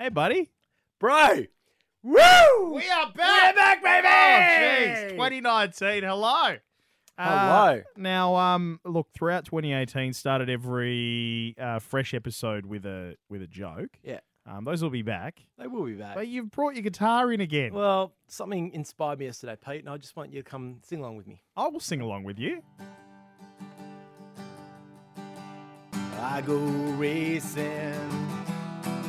Hey, buddy. Bro. Woo! We are back. We're back, baby! Oh, jeez. 2019. Hello. Uh, Hello. now, um, look, throughout 2018, started every uh, fresh episode with a with a joke. Yeah. Um, those will be back. They will be back. But you've brought your guitar in again. Well, something inspired me yesterday, Pete, and I just want you to come sing along with me. I will sing along with you. I go racing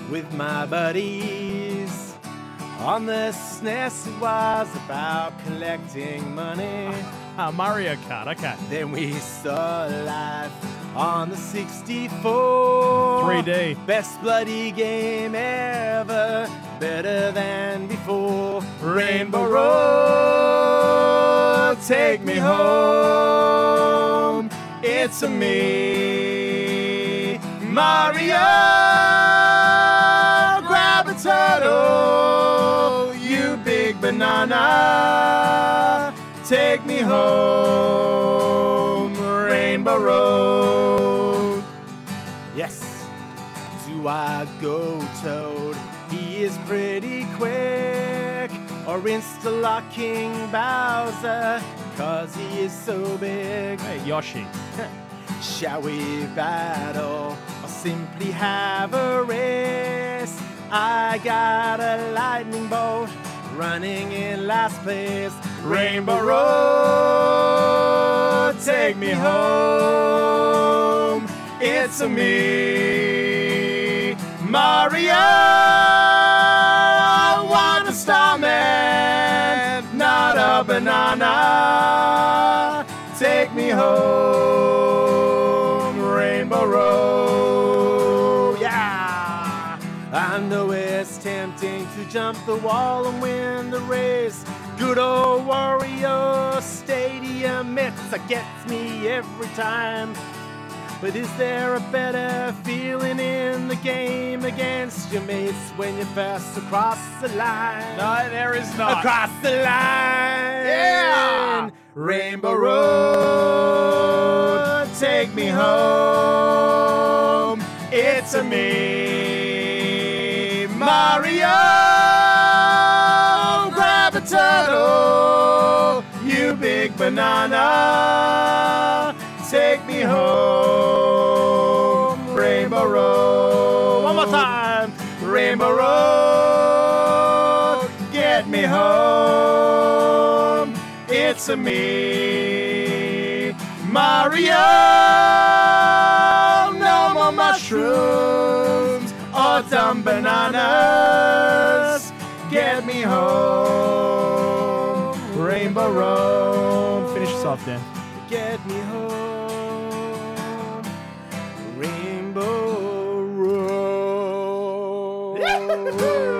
with my buddies. On the SNES, it was about collecting money. Uh, Mario Kart. Okay. Then we saw life on the 64. 3D. Best bloody game ever, better than before. Rainbow Road, take me home. It's a me, Mario. Banana. Take me home, Rainbow Road. Yes, do I go toad. He is pretty quick, or insta locking Bowser, cause he is so big. Hey, Yoshi. Shall we battle or simply have a race? I got a lightning bolt running in last place. Rainbow Road, take me home. It's a me, Mario. I want a starman, not a banana. Take me home, jump the wall and win the race. Good old Wario Stadium, it's a gets me every time. But is there a better feeling in the game against your mates when you first across the line? No, there is not. Across the line! Yeah! Rainbow Road, take me home. It's a me, Mario. It's a me, Mario. No more mushrooms or dumb bananas. Get me home, Rainbow Road. Finish us off, Dan. Get me home, Rainbow Road.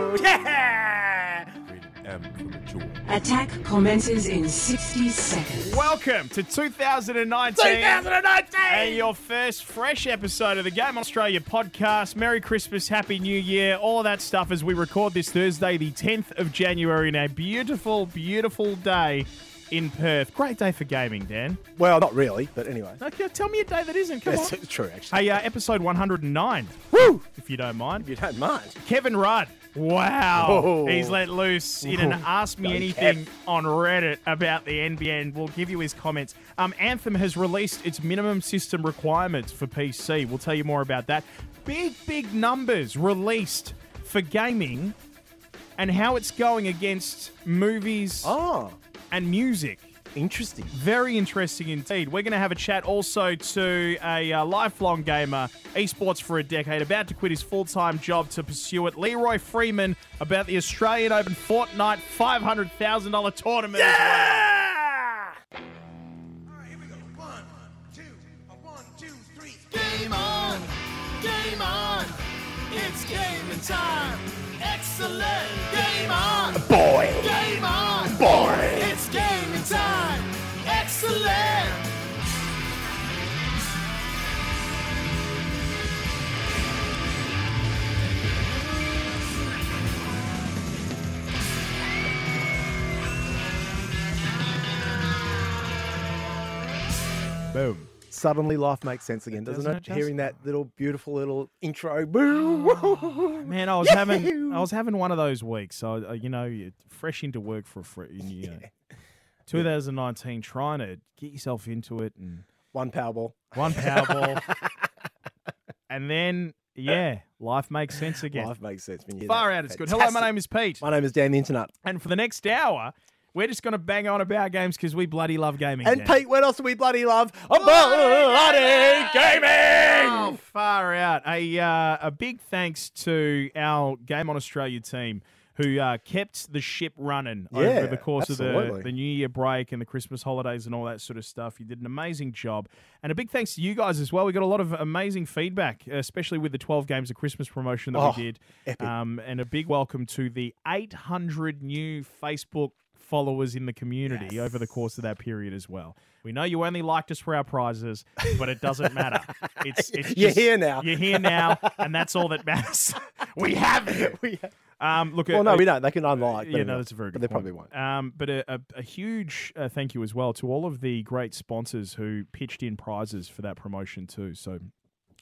Attack commences in 60 seconds. Welcome to 2019. 2019! And your first fresh episode of the Game Australia podcast. Merry Christmas, Happy New Year, all of that stuff as we record this Thursday, the 10th of January, in a beautiful, beautiful day in Perth. Great day for gaming, Dan. Well, not really, but anyway. Okay, tell me a day that isn't. Come That's on. true, actually. Hey, uh, episode 109, Woo! if you don't mind. If you don't mind. Kevin Rudd. Wow. Oh. He's let loose in an. Ask Me Anything on Reddit about the NBN. We'll give you his comments. Um, Anthem has released its minimum system requirements for PC. We'll tell you more about that. Big, big numbers released for gaming and how it's going against movies Oh, and music. Interesting. Very interesting indeed. We're going to have a chat also to a uh, lifelong gamer, esports for a decade, about to quit his full time job to pursue it. Leeroy Freeman about the Australian Open Fortnite $500,000 tournament as well. Game on! Game on! It's gaming time! Excellent! Game on! Boy! Game on! Boy! It's gaming time! Excellent! Boom. Suddenly, life makes sense again, doesn't, Doesn't it? it just? Hearing that little beautiful little intro. Boo! Man, I was having I was having one of those weeks. I, uh, you know, you're fresh into work for a free, you know, 2019, trying to get yourself into it and One Powerball. one Powerball, and then yeah, life makes sense again. Life makes sense when you. Far out, it's good. Hello, my name is Pete, My name is Dan the Internet. and for the next hour, we're just going to bang on about games because we bloody love gaming. And Dan. Pete, what else do we bloody love? A bloody gaming! Oh, far out. A, uh, a big thanks to our Game on Australia team who uh, kept the ship running over the course of the, the New Year break and the Christmas holidays and all that sort of stuff. You did an amazing job. And a big thanks to you guys as well. We got a lot of amazing feedback, especially with the 12 games of Christmas promotion that Oh, we did. Um, and a big welcome to the 800 new Facebook followers in the community over the course of that period as well. We know you only liked us for our prizes, but it doesn't matter. It's, it's You're just- here now. You're here now, and that's all that matters. we have you. We- Um, look, well, uh, no, we don't. They can unlike. yeah, no, that's a very But good they point. probably won't. Um, but a, a, a huge uh, thank you as well to all of the great sponsors who pitched in prizes for that promotion too. So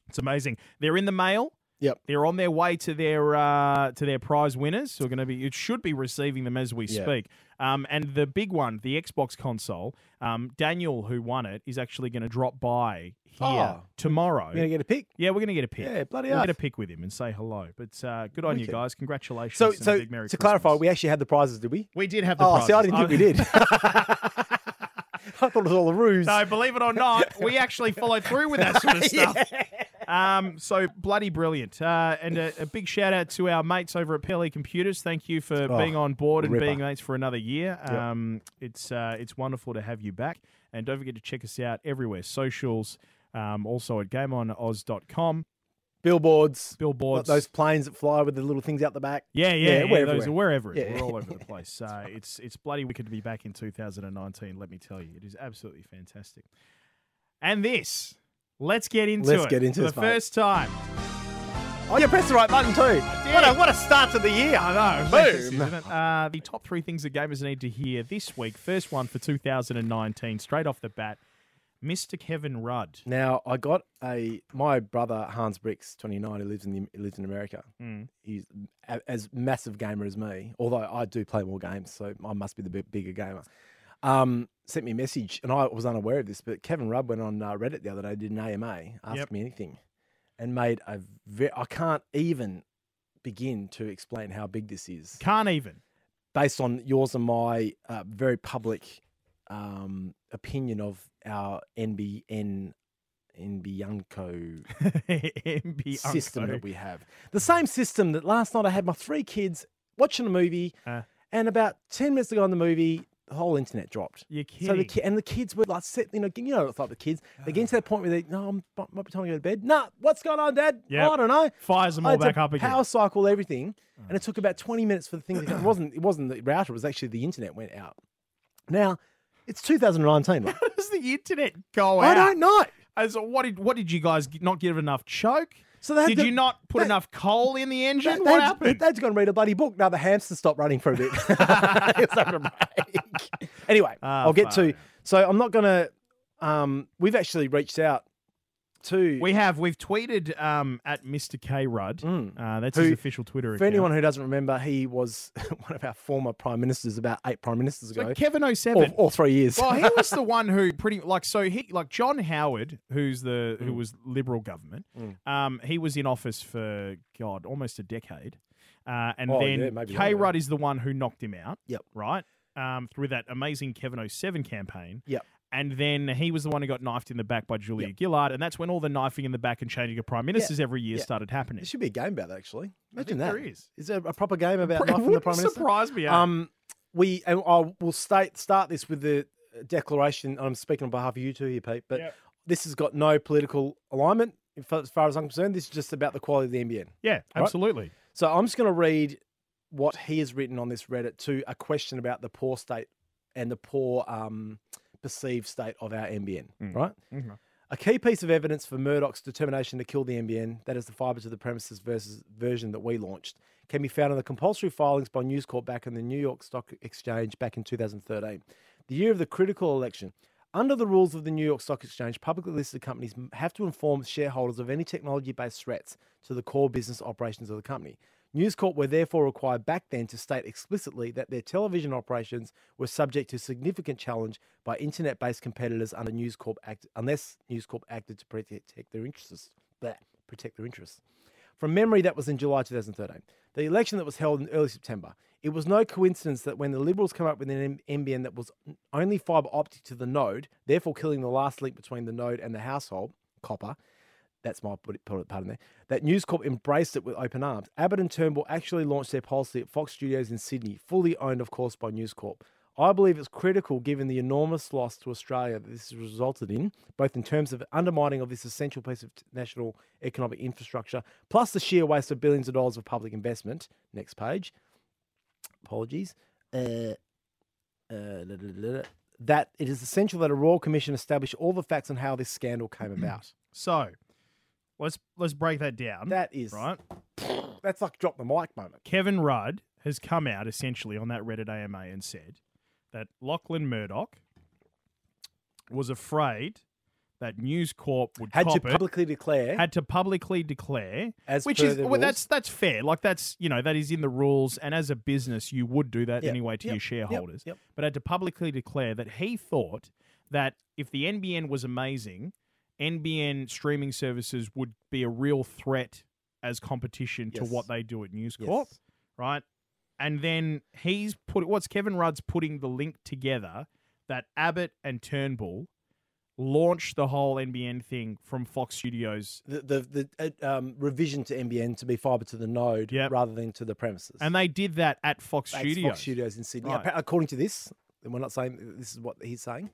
it's amazing. They're in the mail. Yep. They're on their way to their uh, to their prize winners who are going to be. It should be receiving them as we Yeah. speak. Um, and the big one, the Xbox console. Um, Daniel, who won it, is actually going to drop by here Oh. tomorrow. You're gonna get a pick. Yeah, we're going to get a pick. Yeah, bloody We'll get a pick with him and say hello. But uh, good on you Wicked. guys. Congratulations. So, so big Merry to clarify, we actually had the prizes, did we? we did have the Oh, see, I didn't think we did. I thought it was all a ruse. No, believe it or not, we actually followed through with that sort of stuff. Um, so bloody brilliant. Uh, and a, a big shout out to our mates over at Pelly Computers. Thank you for Oh, being on board and ripper. being mates for another year. Um, it's uh, it's wonderful to have you back. And don't forget to check us out everywhere. Socials, um, also at gameonoz.com. Billboards, Billboards. those planes that fly with the little things out the back. Yeah, yeah, Yeah, yeah. those are wherever. Yeah. We're all over the place. Uh, it's it's bloody wicked to be back in 2019. Let me tell you, it is absolutely fantastic. And this, let's get into it. Let's get into for this, the mate. first time. Oh, you pressed the right button too. What a, what a start to the year. I know, Boom. it? Uh, the top three things that gamers need to hear this week. First one for 2019, straight off the bat, Mr. Kevin Rudd. Now, I got a my brother Hans Bricks, 29, who lives in the, lives in America. Mm. He's a, as massive gamer as me, although I do play more games, so I must be the bigger gamer. Um, sent me a message, and I was unaware of this, but Kevin Rudd went on uh, Reddit the other day, did an AMA, asked Yep. me anything, and made a very. I can't even begin to explain how big this is Can't even. based on yours and my uh, very public um, opinion of our NBN NBYunco MB system that we have. The same system that last night I had my three kids watching a movie, Uh. and about ten minutes ago on the movie, the whole internet dropped. You're So the kidding. ki- and the kids were like, sit, you know, you know, it's like the kids. They get ah. to that point where they, no, I'm, might be time to go to bed. Nah, what's going on, Dad? Yep. Oh, I don't know. Fires them all back up again. Power cycle everything, and it ah. took about twenty minutes for the thing. To go. It wasn't. It wasn't the router. It was actually the internet went out. Now, it's 2019. right? How does the internet go I out? I don't know. As what did what did you guys not give enough choke? So Did you not put they- enough coal in the engine? Dad- what happened? Dad's gone to read a bloody book. Now the hamster stopped running for a bit. It's having a break. anyway, Ah, I'll get far to. So I'm not going to. Um, we've actually reached out to. we have we've tweeted um, at Mr. K Rudd. Uh, that's his Mm. Official Twitter for account. anyone who doesn't remember, he was one of our former prime ministers about eight prime ministers ago, so Kevin or, 07. or three years. well, he was the one who pretty like so he like John Howard, who's the Mm. who was Liberal government. Um, he was in office for God almost a decade, uh, and Oh, then yeah, K. Rudd is the one who knocked him out. Yep. Right. Um, through that amazing Kevin 07 campaign. Yep. And then he was the one who got knifed in the back by Julia Gillard, and that's when all the knifing in the back and changing of prime ministers every year Yeah. started happening. There should be a game about that, actually. Imagine that. there is. Is there a proper game about It knifing the prime minister? surprise me. eh? Um, we and I will state start this with the declaration. I'm speaking on behalf of you two here, Pete. But Yep. this has got no political alignment. As far as I'm concerned, this is just about the quality of the NBN. yeah, absolutely. So I'm just going to read what he has written on this Reddit to a question about the poor state and the poor um, perceived state of our NBN. Mm. Right. Mm-hmm. A key piece of evidence for Murdoch's determination to kill the NBN, that is the fibre to the premises versus version that we launched, can be found in the compulsory filings by News Corp back in the New York Stock Exchange back in 2013, the year of the critical election. Under the rules of the New York Stock Exchange, publicly listed companies have to inform shareholders of any technology based threats to the core business operations of the company. News Corp were therefore required back then to state explicitly that their television operations were subject to significant challenge by internet based competitors under News Corp Act, unless News Corp acted to protect their interests. bleh, protect their interests. From memory, that was in July 2013. The election that was held in early September. It was no coincidence that when the Liberals came up with an NBN that was only fibre optic to the node, therefore killing the last link between the node and the household, copper, that's my put it, put it part there, that News Corp embraced it with open arms. Abbott and Turnbull actually launched their policy at Fox Studios in Sydney, fully owned, of course, by News Corp. I believe it's critical given the enormous loss to Australia that this has resulted in, both in terms of undermining of this essential piece of national economic infrastructure, plus the sheer waste of billions of dollars of public investment. Next page. Apologies. Uh, uh, da- da- da- da. that it is essential that a royal commission establish all the facts on how this scandal came about. So let's let's break that down. That is right. That's like drop the mic moment. Kevin Rudd has come out essentially on that Reddit AMA and said that Lachlan Murdoch was afraid that News Corp would Had to it, publicly declare had to publicly declare, As which is well, that's that's fair. Like that's you know that is in the rules, and as a business, you would do that Yep, anyway to yep, your shareholders. yep. But had to publicly declare that he thought that if the NBN was amazing, NBN streaming services would be a real threat as competition to what they do at News Corp, Yes. right? And then he's put what's Kevin Rudd's putting the link together that Abbott and Turnbull launched the whole NBN thing from Fox Studios the the, the uh, um, revision to NBN to be fibre to the node Yep. rather than to the premises. And they did that at Fox That's Studios. Fox Studios in Sydney. Right. According to this, and we're not saying this is what he's saying.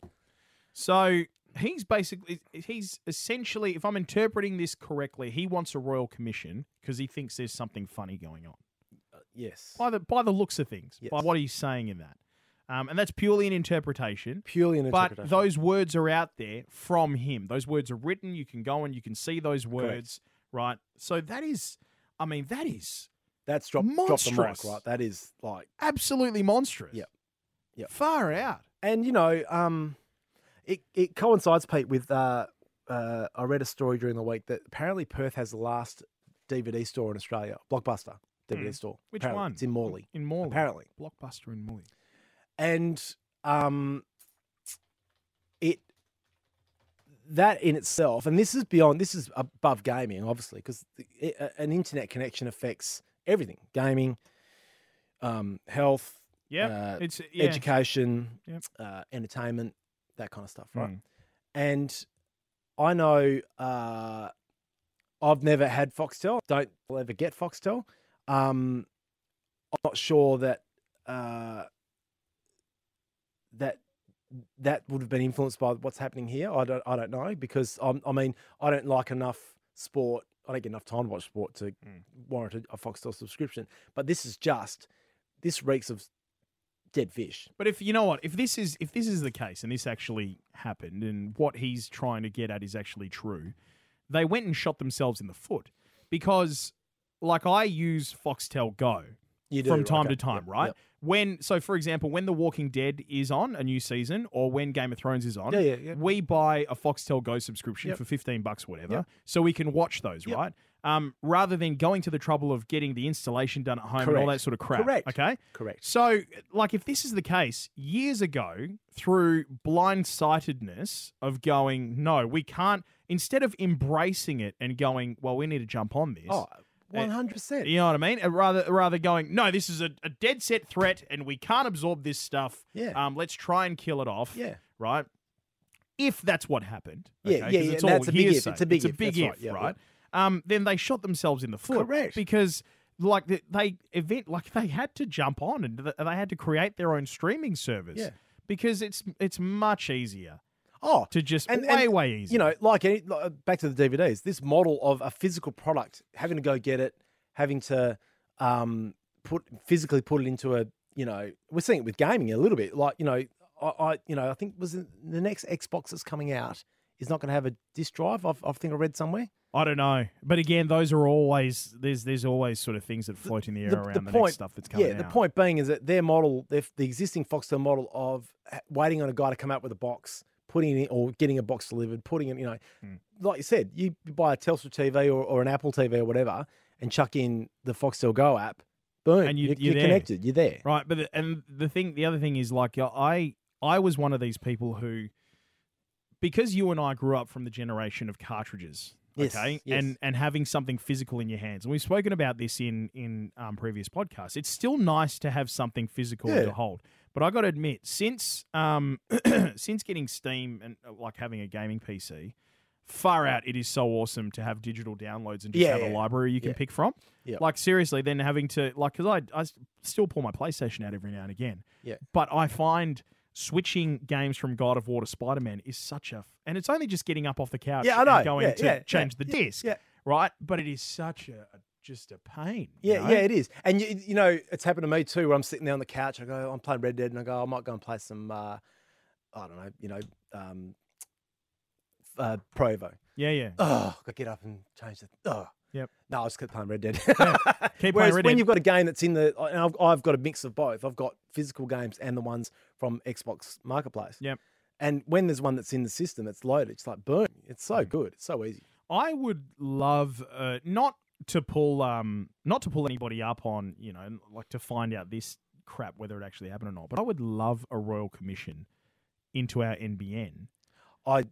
So he's basically he's essentially, if I'm interpreting this correctly, he wants a royal commission because he thinks there's something funny going on. Yes, By the by the looks of things, by Yes. what he's saying in that. Um, and that's purely an interpretation. purely an interpretation But those words are out there from him. Those words are written. You can go and you can see those words, right? So that is, I mean, that is That's drop, drop the monstrous. right? That is like, absolutely monstrous. Yep. Yep. Far out. and you know, um, it it coincides, Pete, with uh, uh, I read a story during the week that apparently Perth has the last DVD store in Australia, Blockbuster DVD Hmm. store. Which Apparently. one? It's in Morley. In Morley. Apparently. Blockbuster in Morley. and um, it that in itself, and this is beyond, this is above gaming, obviously, because an internet connection affects everything: gaming, um, health, Yeah. uh, it's yeah. education, Yep. uh, entertainment, that kind of stuff, right? Mm. And I know uh, I've never had Foxtel. Don't ever get Foxtel. Um, I'm not sure that uh, that that would have been influenced by what's happening here. I don't. I don't know because I'm, I mean I don't like enough sport. I don't get enough time to watch sport to warrant a, a Foxtel subscription. But this is just this reeks of dead fish. But if you know what, if this is if this is the case and this actually happened and what he's trying to get at is actually true, they went and shot themselves in the foot because like I use Foxtel Go do, from time okay. to time, Yep, right? yep. When so for example, when The Walking Dead is on a new season or when Game of Thrones is on, Yeah, yeah, yeah. we buy a Foxtel Go subscription Yep. for 15 bucks whatever so we can watch those, right? Um, rather than going to the trouble of getting the installation done at home and all that sort of crap. Correct. Okay? Correct. So, like, if this is the case, years ago, through blindsightedness of going, no, we can't, instead of embracing it and going, well, we need to jump on this. Oh, 100%. You know what I mean? Rather, rather going, no, this is a, a dead set threat, and we can't absorb this stuff. Yeah. Um, let's try and kill it off. Yeah. Right. If that's what happened. Yeah, okay, yeah, yeah, It's all that's a big if. It's a big It's a if. big if, right. Yeah, right? Um, then they shot themselves in the foot. Correct. Because like they event like they had to jump on and they had to create their own streaming service. Yeah. Because it's it's much easier Oh, to just and, way and, way easier. You know, like any uh, back to the DVDs, this model of a physical product, having to go get it, having to um, put physically put it into a, you know, we're seeing it with gaming a little bit. Like, you know, I, I you know, I think was the next Xbox that's coming out is not going to have a disk drive. I've, I think I read somewhere. I don't know, but again, those are always there's there's always sort of things that float in the air around the, next stuff that's coming out. yeah, the point being is that their model, their, the existing Foxtel model of waiting on a guy to come out with a box, putting it in, or getting a box delivered, putting it, you know, Hmm. like you said, you buy a Telstra TV or, or an Apple TV or whatever, and chuck in the Foxtel Go app, boom, And you- you, you're are connected. You're there. Right, but the, and the thing, the other thing is like I, I was one of these people who, because you and I grew up from the generation of cartridges, Yes, okay, yes. and and having something physical in your hands, and we've spoken about this in in um, previous podcasts. It's still nice to have something physical Yeah. to hold, but I got to admit, since um, since getting Steam and uh, like having a gaming PC. Far out! It is so awesome to have digital downloads and just Yeah, have a library you can Yeah. pick from. Yeah. Like seriously, then having to like because I I still pull my PlayStation out every now and again. Yeah. But I find switching games from God of War to Spider Man is such a, and it's only just getting up off the couch Yeah, I know. and going Yeah, to yeah, change the disc, yeah. right? But it is such a, just a pain. you Yeah, know? yeah, it is. And you, you know, it's happened to me too. Where I'm sitting there on the couch, I go, I'm playing Red Dead, and I go, I might go and play some, uh, I don't know, you know, um, uh, Pro Evo. yeah, yeah. Oh, got to get up and change the. Oh. Yep. No, I just keep playing Red Dead. Keep playing Whereas Red when Dead. you've got a game that's in the, and I've, I've got a mix of both. I've got physical games and the ones from Xbox Marketplace. Yep. And when there's one that's in the system that's loaded, it's like boom. It's Mm. so good. It's so easy. I would love uh, not to pull um not to pull anybody up on you know like to find out this crap whether it actually happened or not, but I would love a royal commission into our NBN. I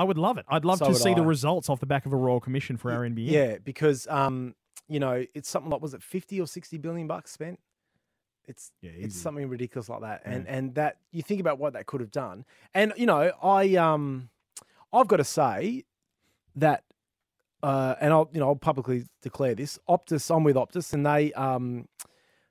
I would love it. I'd love So to see the results off the back of a royal commission for our NBN. Yeah, because um, you know, it's something like was it fifty or sixty billion bucks spent? It's Yeah, it's something ridiculous like that, and Yeah. and that you think about what that could have done, and you know, I um, I've got to say that, uh, and I'll you know I'll publicly declare this. Optus, I'm with Optus, and they um,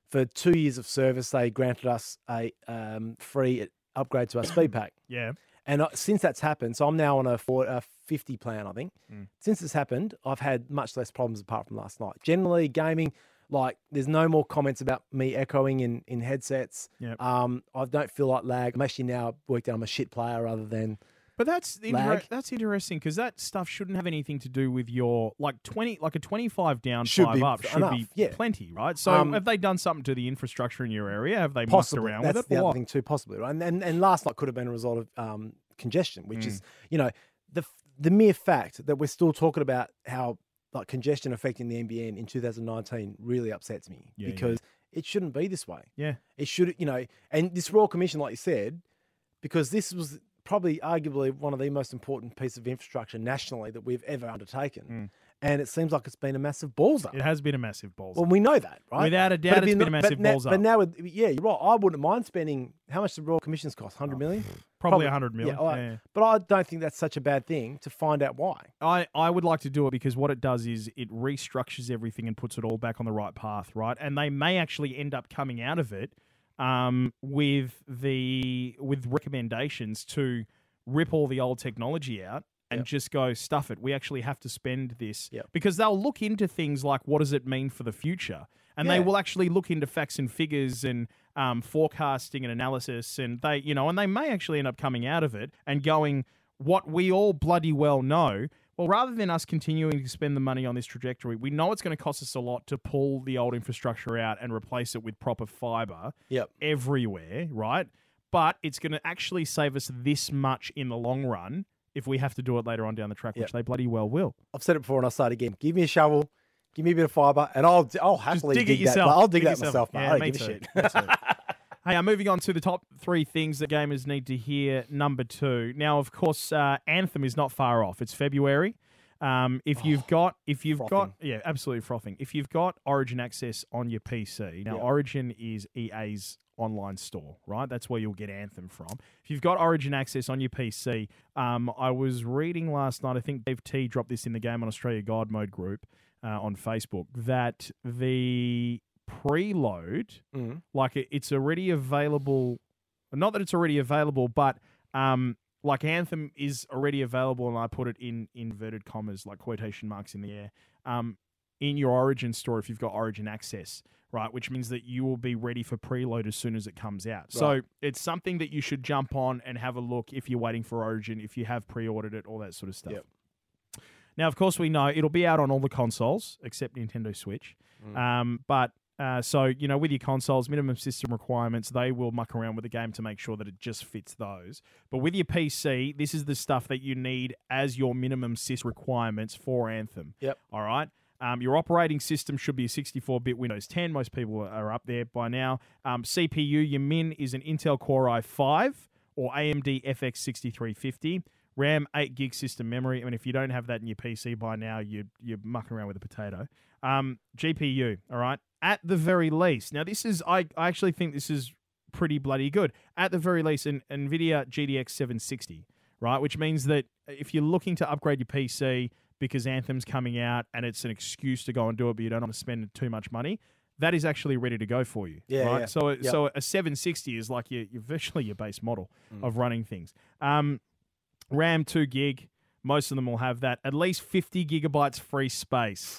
for two years of service, they granted us a um free upgrade to our speed pack. yeah. And uh, since that's happened, so I'm now on a, four, a 50 plan, I think. Mm. Since it's happened, I've had much less problems apart from last night. Generally, gaming, like, there's no more comments about me echoing in, in headsets. Yep. Um, I don't feel like lag. I'm actually now worked out I'm a shit player rather than. But that's inter- that's interesting because that stuff shouldn't have anything to do with your like twenty like a twenty five down Should five up should enough, be yeah. plenty, right? So Um, have they done something to the infrastructure in your area? Have they Possibly. mucked around That's with it? the other what? thing, too, possibly. Right? And, and, and last night could have been a result of um, congestion, which Mm. is, you know, the, the mere fact that we're still talking about how like congestion affecting the NBN in 2019 really upsets me Yeah, yeah. because it shouldn't be this way. Yeah. It should, you know, and this Royal Commission, like you said, because this was probably arguably one of the most important pieces of infrastructure nationally that we've ever undertaken. Mm. And it seems like it's been a massive balls up. It has been a massive balls. Up. Well, we know that, right? Without a doubt, it's be been a massive but now, balls But now, with, yeah, you're right. I wouldn't mind spending how much the Royal Commissions cost? Hundred million. probably a hundred million. Yeah, I- yeah. but I don't think that's such a bad thing to find out why. I, I would like to do it because what it does is it restructures everything and puts it all back on the right path, right? And they may actually end up coming out of it um, with the with recommendations to rip all the old technology out and Yep. just go stuff it. We actually have to spend this Yep. because they'll look into things like what does it mean for the future, and they will actually look into facts and figures and um, forecasting and analysis, and they you know, and they may actually end up coming out of it and going what we all bloody well know. Well, rather than us continuing to spend the money on this trajectory, we know it's going to cost us a lot to pull the old infrastructure out and replace it with proper fiber Yep. everywhere, right? But it's going to actually save us this much in the long run if we have to do it later on down the track, which they bloody well will. I've said it before, and I'll say it again. Give me a shovel, give me a bit of fibre, and I'll I'll happily dig it that. yourself. I'll dig, Dig that yourself. myself, man. Yeah, I don't give a shit. Hey, I'm moving on to the top three things that gamers need to hear. Number two. Now, of course, uh, Anthem is not far off. It's February. Um, if you've got, if you've got, Oh, yeah, absolutely frothing. If you've got Origin access on your PC, now Yeah. Origin is EA's online store, right? That's where you'll get Anthem from. If you've got Origin access on your PC, um, I was reading last night. I think Dave T dropped this in the Game on Australia God Mode group uh, on Facebook that the preload Mm. like it, it's already available not that it's already available but um like anthem is already available and i put it in inverted commas like quotation marks in the air um in your origin store if you've got origin access right which means that you will be ready for preload as soon as it comes out so it's something that you should jump on and have a look if you're waiting for origin if you have pre-ordered it all that sort of stuff Yep. now of course we know it'll be out on all the consoles except nintendo switch Mm. um, but Uh, so, you know, with your consoles, minimum system requirements, they will muck around with the game to make sure that it just fits those. But with your PC, this is the stuff that you need as your minimum sys requirements for Anthem. Yep. All right. Um, your operating system should be a 64 bit Windows 10. Most people are up there by now. Um, CPU, your min is an Intel Core i5 or AMD FX 6350. RAM, 8 gig system memory. I mean, if you don't have that in your PC by now, you, you're mucking around with a potato. Um, GPU, all right? At the very least. Now, this is, I, I actually think this is pretty bloody good. At the very least, an NVIDIA GTX 760, right? Which means that if you're looking to upgrade your PC because Anthem's coming out and it's an excuse to go and do it, but you don't want to spend too much money, that is actually ready to go for you. Yeah, right? yeah. So, Yep. so a 760 is like your, your virtually your base model Mm. of running things. Um, RAM two gig. Most of them will have that. At least 50 gigabytes free space.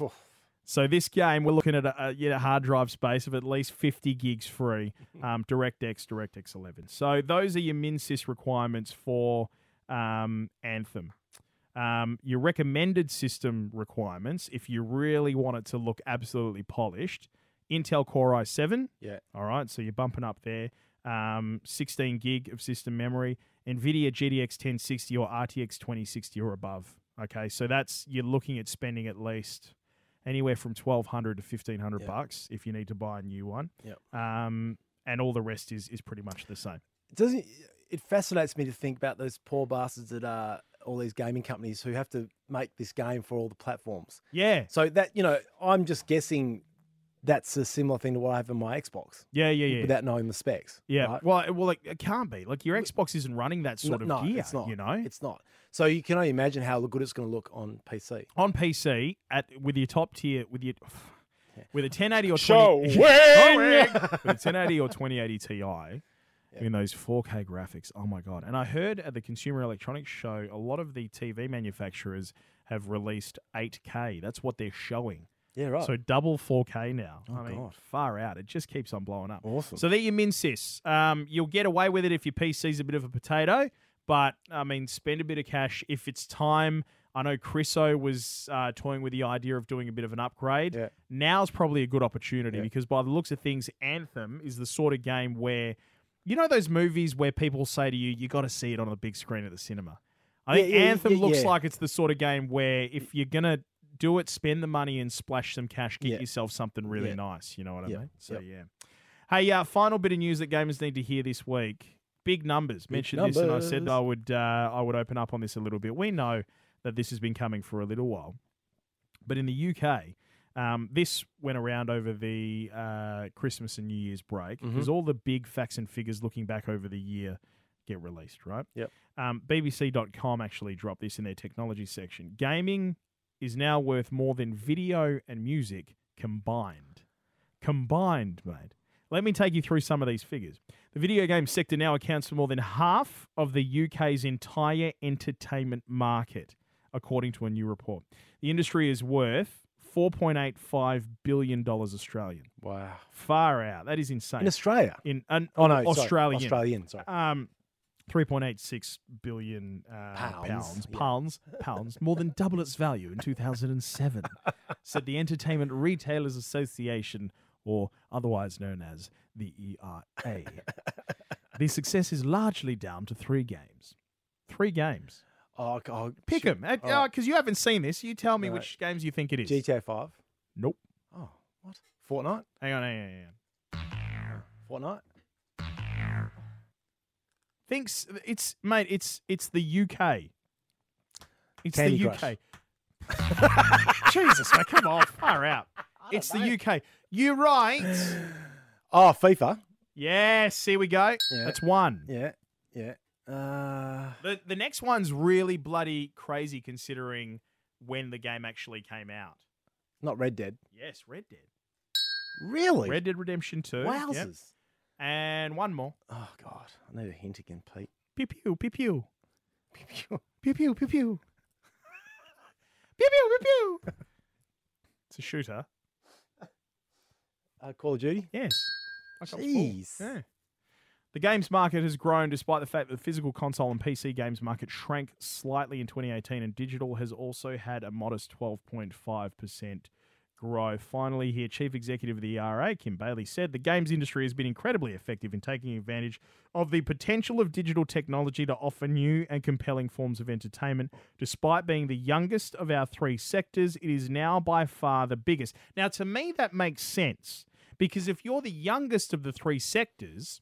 So this game, we're looking at a, a yeah, hard drive space of at least 50 gigs free. Um, DirectX, DirectX 11. So those are your MinSys requirements for um, Anthem. Um, your recommended system requirements, if you really want it to look absolutely polished, Intel Core i7. Yeah. All right, so you're bumping up there. Um, 16 gig of system memory, NVIDIA GTX 1060 or RTX 2060 or above. Okay, so that's you're looking at spending at least anywhere from 1200 to 1500 Yeah. bucks if you need to buy a new one. Yep. Um, and all the rest is is pretty much the same. doesn't it fascinates me to think about those poor bastards that are all these gaming companies who have to make this game for all the platforms. Yeah, So that you know, I'm just guessing that's a similar thing to what I have in my Xbox yeah, yeah, yeah. without knowing the specs. yeah, right? well, it- well, it, it can't be. Like your Xbox isn't running that sort no, of gear. it's not. You know, it's not. So you can only imagine how good it's going to look on PC. on PC at with your top tier with your with a 1080 or 20 Showing! with a 1080 or 2080 Ti in those 4K graphics. Oh my god! And I heard at the Consumer Electronics Show, a lot of the TV manufacturers have released 8K. That's what they're showing. Yeah, right. So double 4K now. Oh, I mean, God. far out. It just keeps on blowing up. Awesome. So they're your min sys. Um, you'll get away with it if your PC's a bit of a potato, but I mean, spend a bit of cash if it's time. I know Chriso was uh, toying with the idea of doing a bit of an upgrade. Yeah. Now's probably a good opportunity Yeah. because by the looks of things, Anthem is the sort of game where you know those movies where people say to you, "You got to see it on the big screen at the cinema." I Yeah, think Anthem looks like it's the sort of game where if you're gonna do it, spend the money and splash some cash, get Yeah. yourself something really Yeah. nice. You know what I mean? So yeah. Hey, uh, final bit of news that gamers need to hear this week. Big numbers. Mentioned this, and I said. I would uh, I would open up on this a little bit. We know that this has been coming for a little while, but in the UK, um, this went around over the uh, Christmas and New Year's break Mm-hmm. because all the big facts and figures looking back over the year get released, right? Yep. Um, BBC.com actually dropped this in their technology section. Gaming is now worth more than video and music combined. Combined, mate. Let me take you through some of these figures. The video game sector now accounts for more than half of the UK's entire entertainment market, according to a new report. The industry is worth $4.85 billion Australian. wow. Far out. That is insane. In Australia. In an Oh no, sorry, Australian. Australian. Sorry. Um, 3.86 billion uh, Pounds, pounds, yeah. pounds, pounds, more than double its value in 2007, said the Entertainment Retailers Association, or otherwise known as the ERA. the success is largely down to three games. Three games. Oh, God. Pick shit. them. Because you haven't seen this. You tell me right. which games you think it is. GTA Five. Nope. Oh, what? Fortnite. Hang on, hang on, hang on. Fortnite. Thinks it's mate. It's it's the UK. It's Candy the Crush. UK. Jesus, mate, come on, far out. It's the UK. You're right. Oh, FIFA. Yes, here we go. Yeah. That's one. Yeah. Yeah. Uh, The the next one's really bloody crazy considering when the game actually came out. not Red Dead. Yes, Red Dead. Really? Red Dead Redemption 2. Yep. And one more. Oh God, I need a hint again, Pete. Pew pew pew pew. Pew pew pew pew. pew pew pew pew. It's a shooter. Uh, Call of Duty. Yes. Black Ops 4. Jeez. Yeah. The games market has grown despite the fact that the physical console and PC games market shrank slightly in 2018, and digital has also had a modest 12.5% growth. Finally, here, Chief Executive of the ERA, Kim Bayley, said the games industry has been incredibly effective in taking advantage of the potential of digital technology to offer new and compelling forms of entertainment. Despite being the youngest of our three sectors, it is now by far the biggest. Now, to me, that makes sense because if you're the youngest of the three sectors,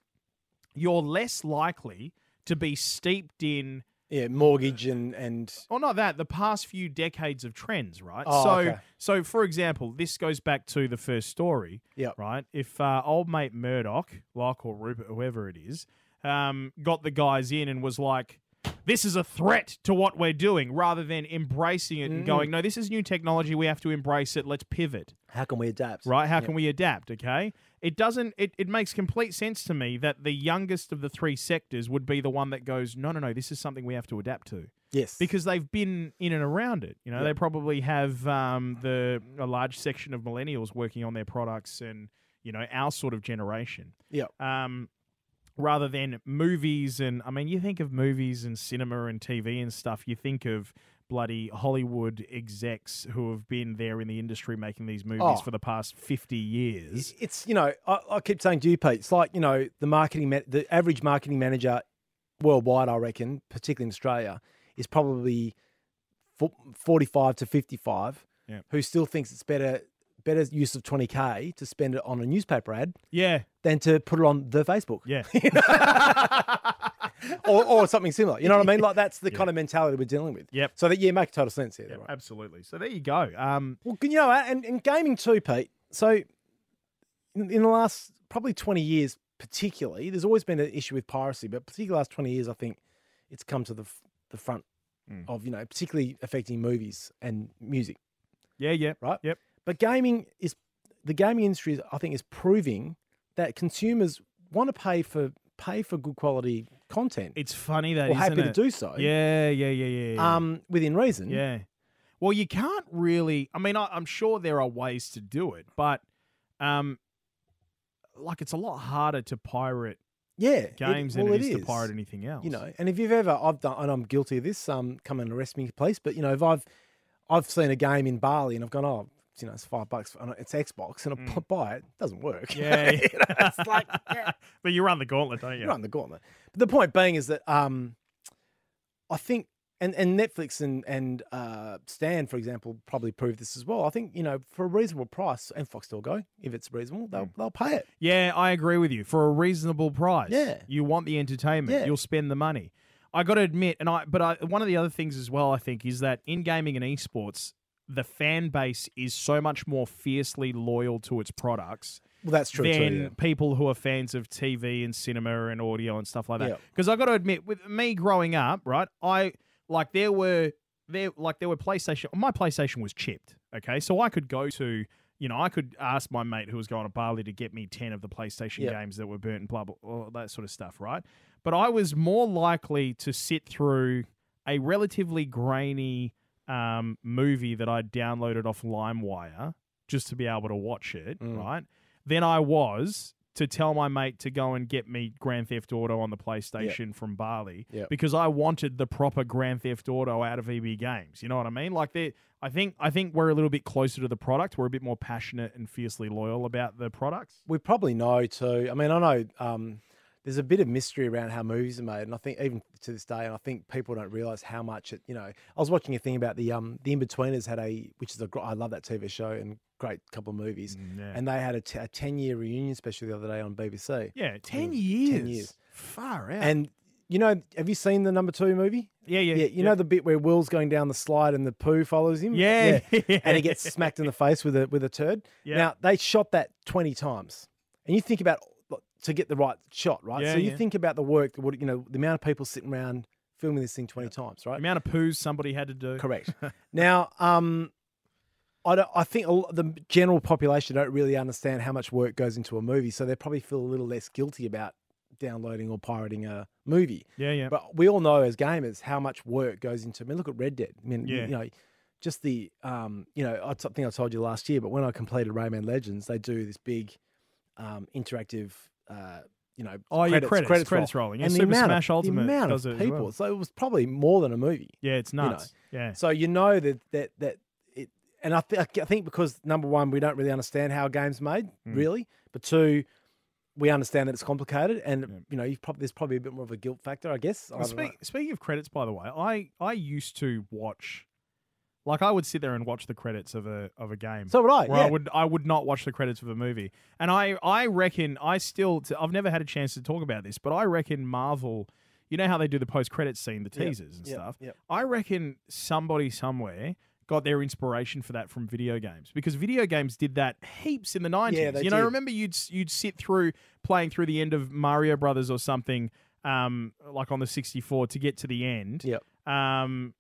you're less likely to be steeped in Yeah, mortgage and and well, not that. The past few decades of trends, right? Oh, so, okay. so for example, this goes back to the first story, yeah, right? If uh, old mate Murdoch, Locke or Rupert, whoever it is, um, got the guys in and was like, "This is a threat to what we're doing," rather than embracing it and going, "No, this is new technology. We have to embrace it. Let's pivot." how can we adapt? Right? How can we adapt? Okay. It doesn't. It, it makes complete sense to me that the youngest of the three sectors would be the one that goes, no, no, no. This is something we have to adapt to Yes. because they've been in and around it. You know, they probably have um, the a large section of millennials working on their products, and you know, our sort of generation. yeah. Um, rather than movies, and I mean, you think of movies and cinema and TV and stuff. You think of bloody Hollywood execs who have been there in the industry making these movies Oh. for the past fifty years. It's you know I, I keep saying to you, Pete. It's like you know the marketing ma- the average marketing manager worldwide, I reckon, particularly in Australia, is probably forty-five to fifty-five, Yeah. who still thinks it's better better use of twenty k to spend it on a newspaper ad Yeah, than to put it on the Facebook yeah. or, or something similar. You know what I mean? Like that's the kind of mentality we're dealing with. Yep. So that yeah, make total sense here. right? Absolutely. So there you go. Um, Well, you know, and, and gaming too, Pete. So, in, in the last probably 20 years, particularly, there's always been an issue with piracy, but particularly the last 20 years, I think it's come to the, the front of, you know, particularly affecting movies and music, yeah, yeah. right? Yep. But gaming is, the gaming industry, is, I think, is proving that consumers want to pay for pay for good quality content It's funny that isn't happy to do so Yeah, yeah, yeah, yeah. yeah. um, within reason. Yeah. Well, you can't really. I mean, I, I'm sure there are ways to do it, but um, like it's a lot harder to pirate Yeah. it- games well, than it it is, to pirate anything else. You know, and if you've ever, I've done, and I'm guilty of this. Um, come and arrest me, please. But you know, if I've, I've seen a game in Bali and I've gone, oh, you know, it's five bucks, and it's Xbox, and I buy it, it doesn't work. Yeah, You know, it's like yeah. but you run the gauntlet, don't you? You run the gauntlet. But the point being is that, um, I think, and and Netflix and and uh, Stan, for example, probably proved this as well. I think you know, for a reasonable price, and Fox Foxtel Go, if it's reasonable, they'll Mm. they'll pay it. Yeah, I agree with you. For a reasonable price, Yeah. you want the entertainment, Yeah. you'll spend the money. I got to admit, and I, but I, one of the other things as well, I think, is that in gaming and esports, the fan base is so much more fiercely loyal to its products Well, that's true than too. Yeah. people who are fans of TV and cinema and audio and stuff like that. Because I got to admit, with me growing up, right, I like there were there like there were PlayStation. My PlayStation was chipped. Okay, so I could go to. You know, I could ask my mate who was going to Bali to get me 10 of the PlayStation Yeah. games that were burnt and blah, blah, all that sort of stuff, right? But I was more likely to sit through a relatively grainy um, movie that I downloaded off LimeWire just to be able to watch it, Mm. right? Than I was to tell my mate to go and get me Grand Theft Auto on the PlayStation from Bali Yep. because I wanted the proper Grand Theft Auto out of EB Games. You know what I mean? Like they I think I think we're a little bit closer to the product. We're a bit more passionate and fiercely loyal about the products. We probably know too. I mean, I know um, there's a bit of mystery around how movies are made, and I think even to this day, and I think people don't realize how much it. You know, I was watching a thing about the um the Inbetweeners had a, which is a I love that TV show and great couple of movies, yeah. and they had a, t- a ten year reunion special the other day on BBC. Yeah, 10 Mm, years. 10 years. Far out. And you know, have you seen the number two movie? yeah, yeah. Yeah, you know the bit where Will's going down the slide and the poo follows him. Yeah, and he gets smacked in the face with a with a turd. Yeah. Now they shot that twenty times, and you think about to get the right shot, right? Yeah, so you yeah. think about the work, what you know, the amount of people sitting around filming this thing twenty times, the right? amount of poos somebody had to do. Correct. now, um, I don't, I think a lot, the general population don't really understand how much work goes into a movie, so they probably feel a little less guilty about downloading or pirating a movie. Yeah, yeah. But we all know as gamers how much work goes into. I mean, look at Red Dead. I mean, you- Yeah. you know, just the um, you know, I think I told you last year, but when I completed Rayman Legends, they do this big um, interactive. Uh, you know, Oh, yeah, credits- credits roll. rolling. Yeah, and the Super amount Smash of, Ultimate the amount does of people. well. So it was probably more than a movie. yeah, it's know. nuts. yeah. So you know that that that it and I, th- I think because number one, we don't really understand how a game's made, Mm. really, but two, we understand that it's complicated, and you know, you've prob- there's probably a bit more of a guilt factor, I guess. Well, speak, speaking of credits, by the way, I, I used to watch, like I would sit there and watch the credits of a of a game. So would I, Where yeah. I would I would not watch the credits of a movie, and I I reckon I still I've never had a chance to talk about this, but I reckon Marvel. You know how they do the post credits scene, the Yep, teasers and yep, stuff. yep. I reckon somebody somewhere got their inspiration for that from video games because video games did that heaps in the nineties. they you know, did. remember you'd you'd sit through playing through the end of Mario Brothers or something, um, like on the sixty four to get to the end. Yep. Um,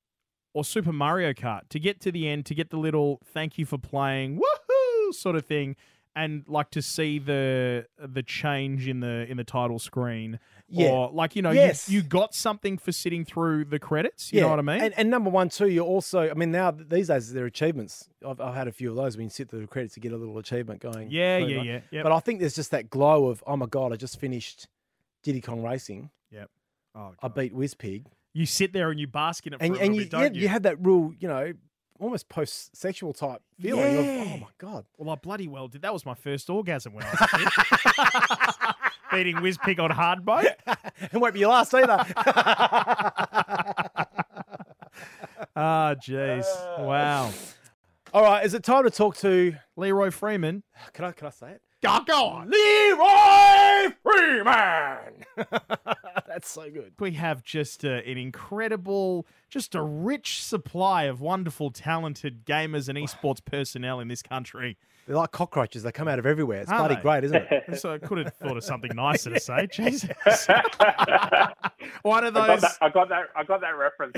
or Super Mario Kart to get to the end to get the little thank you for playing woohoo sort of thing and like to see the the change in the in the title screen Yeah. or like you know Yes. you, you got something for sitting through the credits you know what I mean And, and number one, too, you're also, I mean, now these days they're achievements. I've, I've had a few of those when you sit through the credits to get a little achievement going. Yeah, yeah, yeah, yep. But I think there's just that glow of, oh my God, I just finished Diddy Kong Racing. yep oh, I beat Wizpig. You sit there and you bask in it for And, a and you, bit don't yeah, you, have that real, you know, almost post sexual type feeling of, Yeah. oh my God. well I bloody well did that was my first orgasm when I was a kid beating Wizpig on hard mode it won't be your last either. ah jeez wow All right, is it time to talk to, Leeroy Freeman can I, can I say it? go on Leeroy Freeman! That's so good. we have just uh, an incredible, just a rich supply of wonderful, talented gamers and esports personnel in this country. They're like cockroaches. They come out of everywhere. It's Are bloody they? great, isn't it? So I could have thought of something nicer to say. Jesus. One of I got those that. I got that. I got that reference.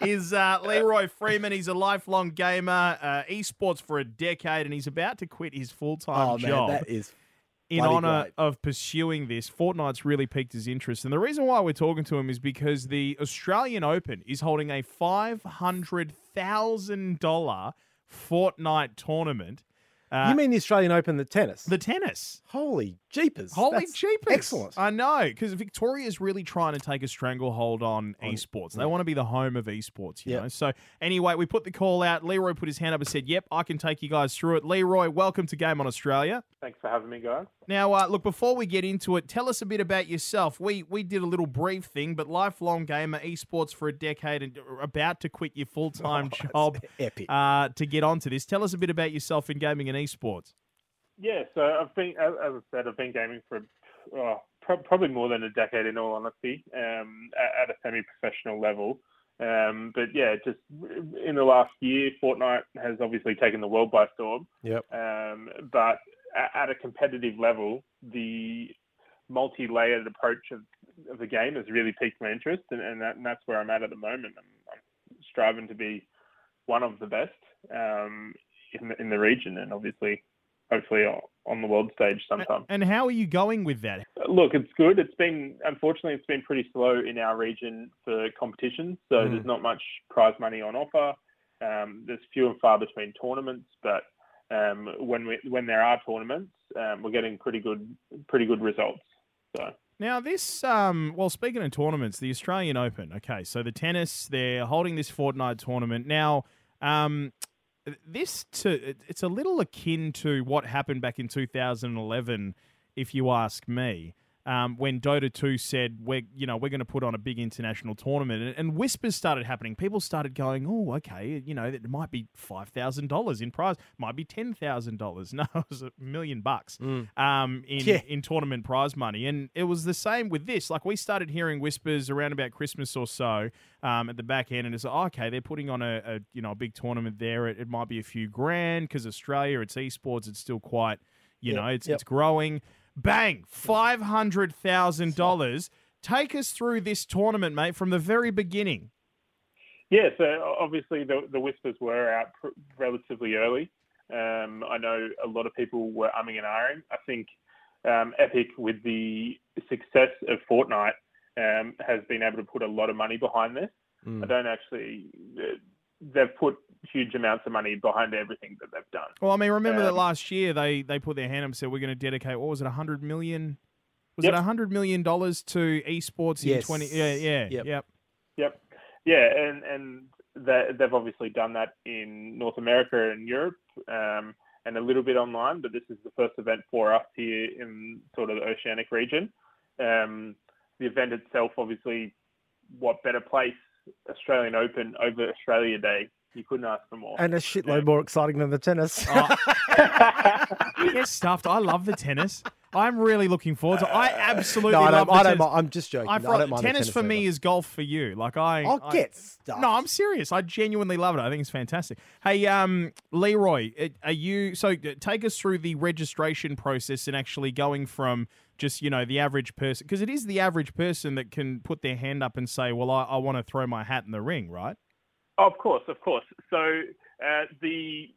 is uh, Leeroy Freeman. He's a lifelong gamer, uh, esports for a decade, and he's about to quit his full time Oh, man, job. that is in bloody honor great. of pursuing this, Fortnite's really piqued his interest. And the reason why we're talking to him is because the Australian Open is holding a $500,000 Fortnite tournament. Uh, you mean the Australian Open, the tennis? the tennis? Holy jeepers. Holy That's jeepers. Excellent. I know, because Victoria's really trying to take a stranglehold on, esports. They want to be the home of esports, you Yep. know. So anyway, we put the call out. Leeroy put his hand up and said, Yep, I can take you guys through it. Leeroy, welcome to Game on Australia. Thanks for having me, guys. Now, uh, look, before we get into it, tell us a bit about yourself. We we did a little brief thing, but lifelong gamer, esports for a decade, and about to quit your full time job epic. uh, to get onto this. Tell us a bit about yourself in gaming and esports. Yeah, so I've been, as, as I said, I've been gaming for oh, pro- probably more than a decade, in all honesty, um, at, at a semi-professional level. Um, but yeah, just in the last year, Fortnite has obviously taken the world by storm. Yep. Um, but at, a competitive level, the multi-layered approach of, of the game has really piqued my interest, and, and, that, and that's where I'm at at the moment. I'm, I'm striving to be one of the best um, in the in the region, and obviously, hopefully, on the world stage sometime. And how are you going with that? Look, it's good. It's been unfortunately it's been pretty slow in our region for competitions, so Mm. there's not much prize money on offer. Um, there's few and far between tournaments, but um, when we when there are tournaments, um, we're getting pretty good pretty good results. So Now, this, um, well, speaking of tournaments, the Australian Open. Okay, so the tennis, they're holding this Fortnite tournament. Now, um, this to it's a little akin to what happened back in 2011, if you ask me. Um, when Dota 2 said we're you know we're going to put on a big international tournament and, and whispers started happening. People started going oh okay you know it might be five thousand dollars in prize might be ten thousand dollars. No it was a million bucks um, in Yeah. in tournament prize money. And it was the same with this. Like we started hearing whispers around about Christmas or so um, at the back end and it's like oh, okay they're putting on a, a you know a big tournament there. It, it might be a few grand because Australia it's esports it's still quite you Yep, know it's yep. it's growing bang five hundred thousand dollars take us through this tournament mate from the very beginning yeah, so obviously the the whispers were out pr- relatively early. Um, I know a lot of people were umming and ahhing. I think um, Epic, with the success of Fortnite, um, has been able to put a lot of money behind this. Mm. I don't actually. They've put huge amounts of money behind everything that they've done. Well, I mean, remember that Um, last year they they put their hand up and said we're going to dedicate what was it, hundred million? Was Yep. it hundred million dollars to esports in Yes. twenty? Yeah, yeah, Yep. yep. Yep. Yeah, and and they, they've obviously done that in North America and Europe um, and a little bit online, but this is the first event for us here in sort of the oceanic region. Um, the event itself, obviously, what better place? Australian Open over Australia Day. You couldn't ask for more. And a shitload more exciting than the tennis. Oh, Get stuffed. I love the tennis. I'm really looking forward to. I absolutely no, I love don't. the I don't. tennis. mind- I'm just joking. I, I, don't mind the tennis, for me either. is golf for you. Like I, I'll I- get stuff. No, I'm serious. I genuinely love it. I think it's fantastic. Hey, um, Leeroy, are you so? uh, Take us through the registration process and actually going from just you know the average person because it is the average person that can put their hand up and say, "Well, I, I want to throw my hat in the ring," right? Of course, of course. So uh, the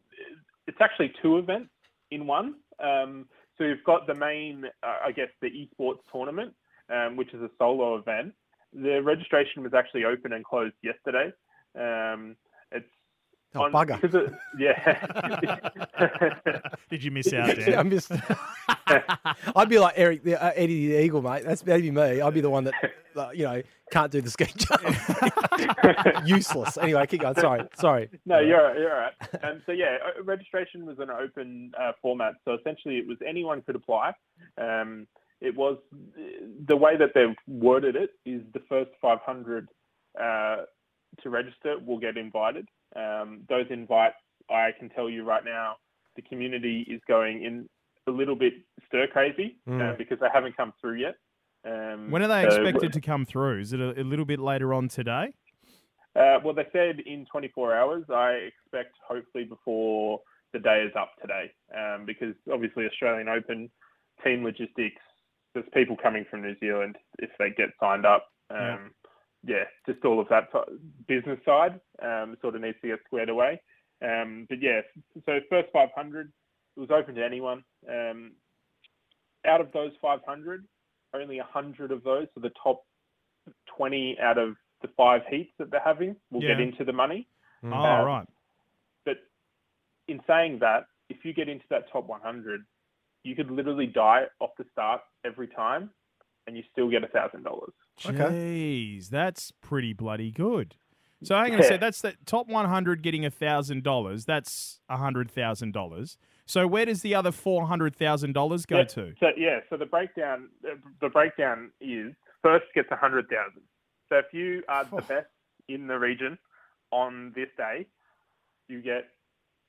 it's actually two events in one. Um, so you've got the main, uh, I guess, the esports tournament, um, which is a solo event. The registration was actually open and closed yesterday. Um, it's Oh, on, bugger. it- yeah. Did you miss out, Yeah, Dan? I'm just. I'd be like Eric, the, uh, Eddie the Eagle, mate. That's that'd be me. I'd be the one that, uh, you know, can't do the ski jump. Useless. Anyway, keep going. Sorry, sorry. No, you're all right, you're all right. Um, so yeah, uh, registration was an open uh, format. So essentially, it was anyone could apply. Um, it was the way that they've worded it is the first 500 uh, to register will get invited. Um, those invites, I can tell you right now, the community is going in a little bit stir crazy uh, Mm. because they haven't come through yet. Um, When are they so- expected to come through? Is it a, a little bit later on today? Uh, well, they said in 24 hours. I expect hopefully before the day is up today, um, because obviously Australian Open team logistics. There's people coming from New Zealand if they get signed up. Um, yeah. just all of that business side um, sort of needs to get squared away. Um, but yeah, so first 500 it was open to anyone. Um, out of those 500, only 100 of those, so the top 20 out of the five heats that they're having, will get into the money. Oh, Um, right. But in saying that, if you get into that top 100, you could literally die off the start every time, and you still get a thousand dollars. Okay. Jeez, that's pretty bloody good. So I'm going to Yeah. say that's the top 100 getting a thousand dollars. That's a hundred thousand dollars. So where does the other four hundred thousand dollars go Yeah, to? So yeah, so the breakdown, the breakdown is first gets a hundred thousand. So if you are the best in the region on this day, you get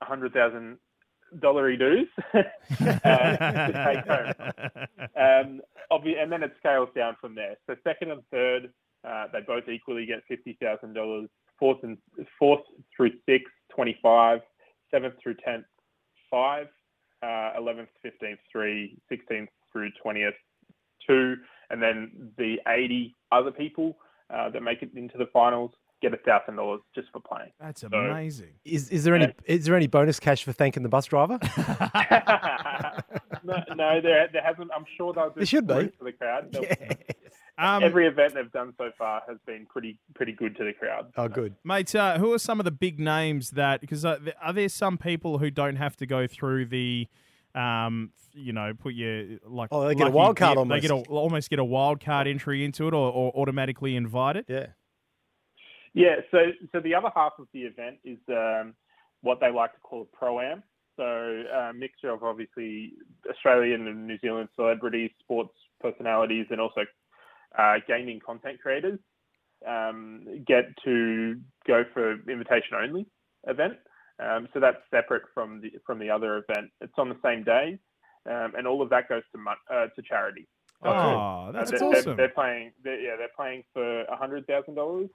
a hundred thousand dollary dues uh, to take home. Um, obvi- and then it scales down from there. So second and third, uh, they both equally get fifty thousand dollars. Fourth and fourth through sixth, twenty-five. Seventh through tenth, five. Uh, Eleventh, fifteenth, three. Sixteenth through twentieth, two. And then the eighty other people uh, that make it into the finals get a thousand dollars just for playing. That's amazing. Is is there any is there any bonus cash for thanking the bus driver? no, no, there, there hasn't. I'm sure they'll do There should be. for the crowd. They'll- Um, Every event they've done so far has been pretty pretty good to the crowd. Oh, good. Mate, uh, who are some of the big names that? Because uh, are there some people who don't have to go through the, um, you know, put your like? Oh, they get a lucky wild card dip- They get a, almost. almost get a wild card entry into it, or, or automatically invited. Yeah. Yeah, so so the other half of the event is um, what they like to call a pro am. So a mixture of obviously Australian and New Zealand celebrities, sports personalities, and also uh, gaming content creators um, get to go for invitation only event. Um, so that's separate from the from the other event. It's on the same day, um, and all of that goes to mon- uh, to charity. So, Oh, that's they're, awesome. They're, they're playing. They're, yeah, they're playing for hundred thousand dollars,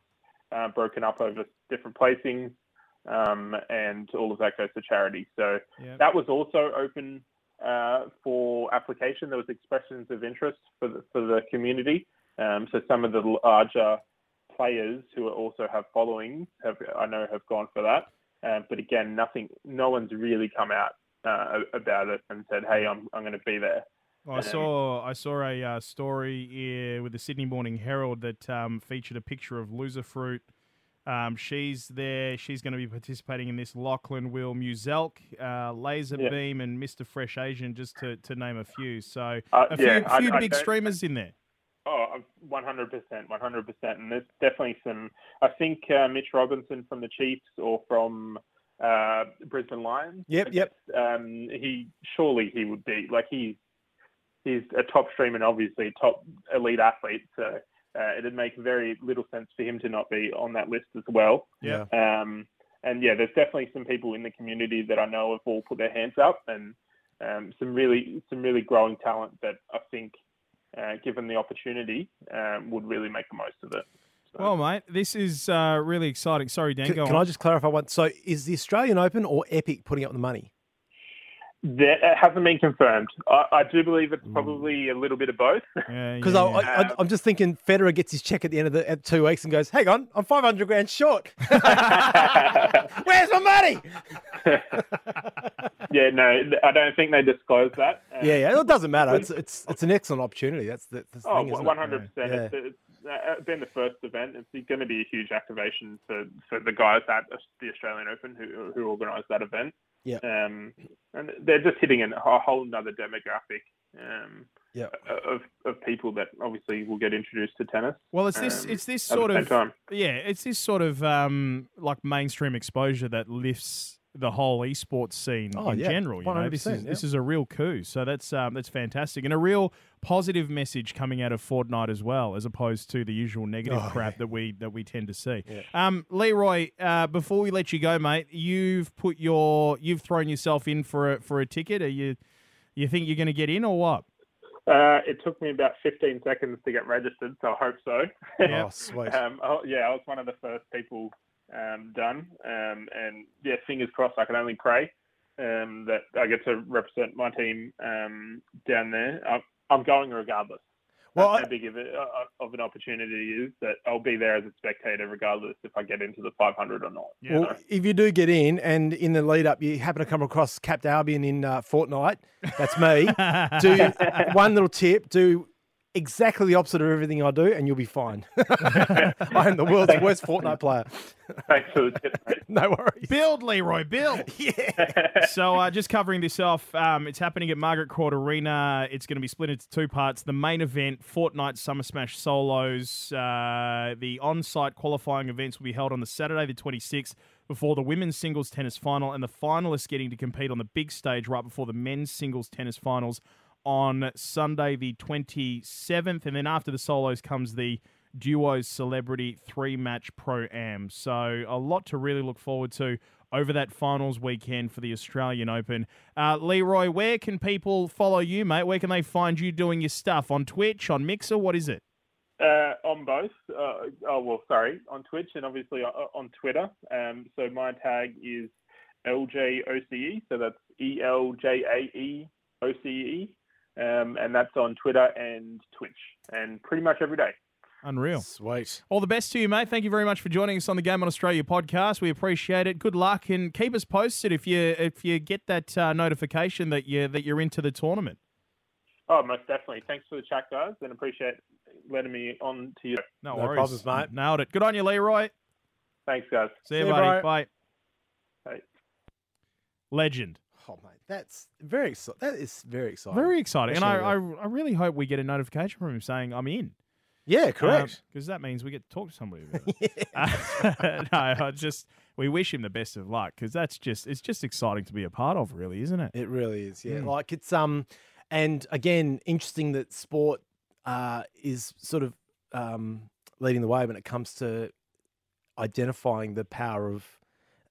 uh, broken up over different placings, um, and all of that goes to charity. So Yeah. that was also open uh, for application. There was expressions of interest for the, for the community. Um, so some of the larger players who also have followings have I know have gone for that. Um, but again, nothing. No one's really come out uh, about it and said, "Hey, I'm I'm going to be there." I saw I saw a uh, story uh, with the Sydney Morning Herald that um, featured a picture of Loserfruit. Um, she's there. She's going to be participating in this. Lachlan Will Muselk, uh, Laser Yeah. Beam, and Mr. Fresh Asian, just to, to name a few. So Uh, a few, yeah, I- few I big don't- streamers in there. Oh, one hundred percent, one hundred percent, and there's definitely some. I think uh, Mitch Robinson from the Chiefs or from uh, Brisbane Lions. Yep, yep. Um, he surely he would be like he's he's a top stream and obviously a top elite athlete. So uh, it'd make very little sense for him to not be on that list as well. Yeah. Um, and yeah, there's definitely some people in the community that I know have all put their hands up, and um, some really some really growing talent that I think, uh, given the opportunity, um, would really make the most of it. So- Well, mate, this is uh, really exciting. Sorry, Dan, Can, go can on. I just clarify one? So, is the Australian Open or Epic putting up the money? That it hasn't been confirmed. I, I do believe it's probably a little bit of both. Because yeah, I, yeah. I, I'm just thinking Federer gets his check at the end of the at two weeks and goes, "Hang on, I'm 500 grand short. Where's my money?" yeah, no, I don't think they disclosed that. Um, Yeah, yeah. It doesn't matter. It's it's it's an excellent opportunity. That's the, the Oh, thing. isn't it? 100 percent. Yeah. It's, it's uh, been the first event. It's going to be a huge activation for, for the guys at the Australian Open who who organised that event. Yeah. Um, and they're just hitting an, a whole other demographic. Um, Yeah. Of of people that obviously will get introduced to tennis. Well, it's this. um, it's this sort of. time. Yeah, it's this sort of um, like mainstream exposure that lifts the whole esports scene Oh, in yeah. general. You know, this is 100%, this yeah. is a real coup. So that's um, that's fantastic and a real positive message coming out of Fortnite as well, as opposed to the usual negative Oh, crap that we that we tend to see. Yeah. Um, Leeroy, uh, before we let you go, mate, you've put your you've thrown yourself in for a for a ticket. Are you you think you're going to get in or what? Uh, it took me about 15 seconds to get registered, so I hope so. Yeah. Oh, sweet. Um, oh, yeah, I was one of the first people um, done, um, and yeah, fingers crossed. I can only pray um, that I get to represent my team um, down there. I'm, I'm going regardless. Well, That's how big of, it, uh, of an opportunity it is that I'll be there as a spectator regardless if I get into the 500 or not. Yeah. Well, if you do get in, and in the lead up, you happen to come across Capt Albion in uh, Fortnite, that's me. do one little tip: do exactly the opposite of everything I do, and you'll be fine. I am the world's worst Fortnite player. Thanks for the tip. mate. No worries. Build, Leeroy, build. Yeah. so uh, just covering this off, um, it's happening at Margaret Court Arena. It's going to be split into two parts. The main event, Fortnite Summer Smash Solos. Uh, the on-site qualifying events will be held on the Saturday, the 26th, before the women's singles tennis final, and the finalists getting to compete on the big stage right before the men's singles tennis finals on Sunday, the 27th. And then after the solos comes the duos celebrity three match pro am. So a lot to really look forward to over that finals weekend for the Australian Open. Uh, Leeroy, where can people follow you, mate? Where can they find you doing your stuff on Twitch, on Mixer? What is it? Uh, on both. Uh, oh well, sorry, on Twitch and obviously on, on Twitter. Um, so my tag is LJOCE. So that's E L J A E O C E, um, and that's on Twitter and Twitch, and pretty much every day. Unreal. Sweet. All the best to you, mate. Thank you very much for joining us on the Game on Australia podcast. We appreciate it. Good luck and keep us posted if you if you get that uh, notification that you that you're into the tournament. Oh, most definitely. Thanks for the chat, guys, and appreciate letting me on to you. No, No worries, problems, mate. Nailed it. Good on you, Leeroy. Thanks, guys. See you, See you, buddy. bro. Bye. Bye. Legend. Oh mate, that's very exci- that is very exciting. Very exciting. And I, I, I really hope we get a notification from him saying I'm in. yeah, correct. Because that means we get to talk to somebody about it. Uh, no, I just we wish him the best of luck because that's just it's just exciting to be a part of, really, isn't it? It really is, yeah. Mm. Like it's um, and again, interesting that sport uh is sort of um leading the way when it comes to identifying the power of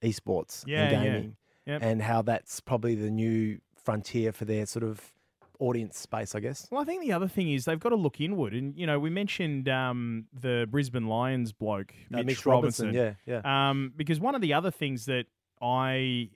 esports Yeah, and gaming. yeah. Yep. and how that's probably the new frontier for their sort of audience space, I guess. Well, I think the other thing is they've got to look inward, and you know we mentioned um, the Brisbane Lions bloke, Uh, Mitch, Mitch Robinson. Robinson, yeah, yeah. Um, because one of the other things that I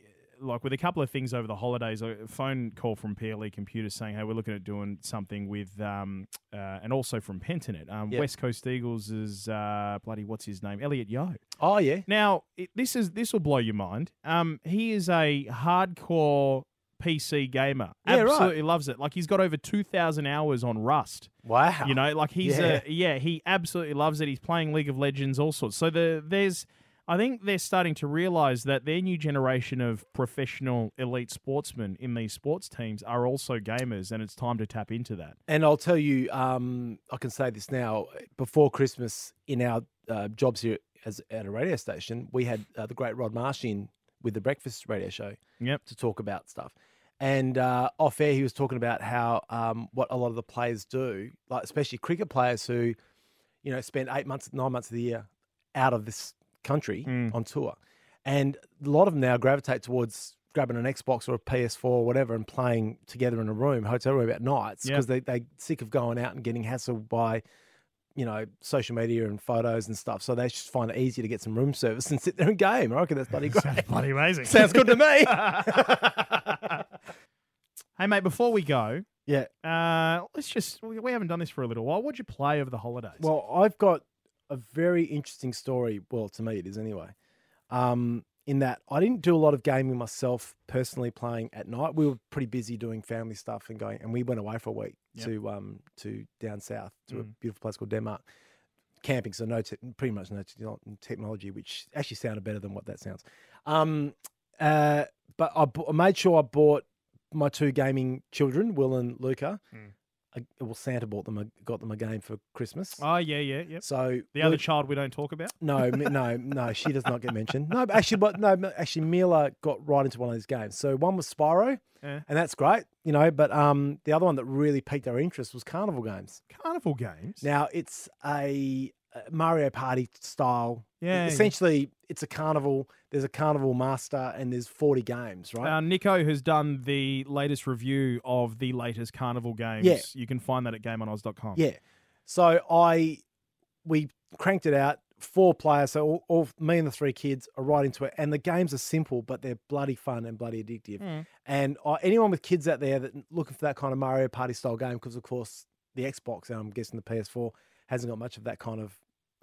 like with a couple of things over the holidays, a phone call from PLE Computers saying, "Hey, we're looking at doing something with," um, uh, and also from Pentanet, um, Yep. West Coast Eagles is uh, bloody what's his name, Elliot Yeo. Oh yeah, Now, it, this is this will blow your mind. Um, he is a hardcore PC gamer. Yeah, right. Absolutely loves it. Like he's got over two thousand hours on Rust. wow. You know, like he's Yeah. a yeah, he absolutely loves it. He's playing League of Legends, all sorts. So the there's I think they're starting to realize that their new generation of professional elite sportsmen in these sports teams are also gamers, and it's time to tap into that. And I'll tell you, um, I can say this now. Before Christmas, in our uh, jobs here as at a radio station, we had uh, the great Rod Marsh in with the breakfast radio show Yep. to talk about stuff. And uh, off air, he was talking about how um, what a lot of the players do, like especially cricket players who, you know, spend eight months, nine months of the year out of this country Mm. on tour, and a lot of them now gravitate towards grabbing an Xbox or a PS4 or whatever and playing together in a room, hotel room at nights, because they they sick of going out and getting hassled by. You know, social media and photos and stuff. So they just find it easier to get some room service and sit there and game. I reckon that's bloody great. Bloody amazing. Sounds good to me. hey, mate, before we go, yeah. uh, let's just, we haven't done this for a little while. What'd you play over the holidays? Well, I've got a very interesting story. Well, to me, it is anyway. Um, in that I didn't do a lot of gaming myself personally playing at night. We were pretty busy doing family stuff and going, and we went away for a week Yep. to um to down south to a Mm. beautiful place called Denmark. Camping, so no, te- pretty much no te- technology, which actually sounded better than what that sounds. Um, uh, but I, made sure I bought my two gaming children, Will and Luca. Mm. Well, Santa bought them, a, got them a game for Christmas. oh, yeah, yeah, yep. So The other child we don't talk about? no, no, no, she does not get mentioned. No, actually, but no, actually, Mila got right into one of these games. So one was Spyro, Yeah. and that's great, you know. But um, the other one that really piqued our interest was Carnival Games. Carnival games. Now it's a, Mario Party style. Yeah, yeah. essentially, it's a carnival. There's a carnival master, and there's 40 games, right? Uh, Nico has done the latest review of the latest Carnival games. Yeah. You can find that at gameonoz.com. Yeah. So I we cranked it out, four players, so all, all me and the three kids are right into it. And the games are simple, but they're bloody fun and bloody addictive. Mm. And I, anyone with kids out there that looking for that kind of Mario Party style game, because of course the Xbox and I'm guessing the PS4 hasn't got much of that kind of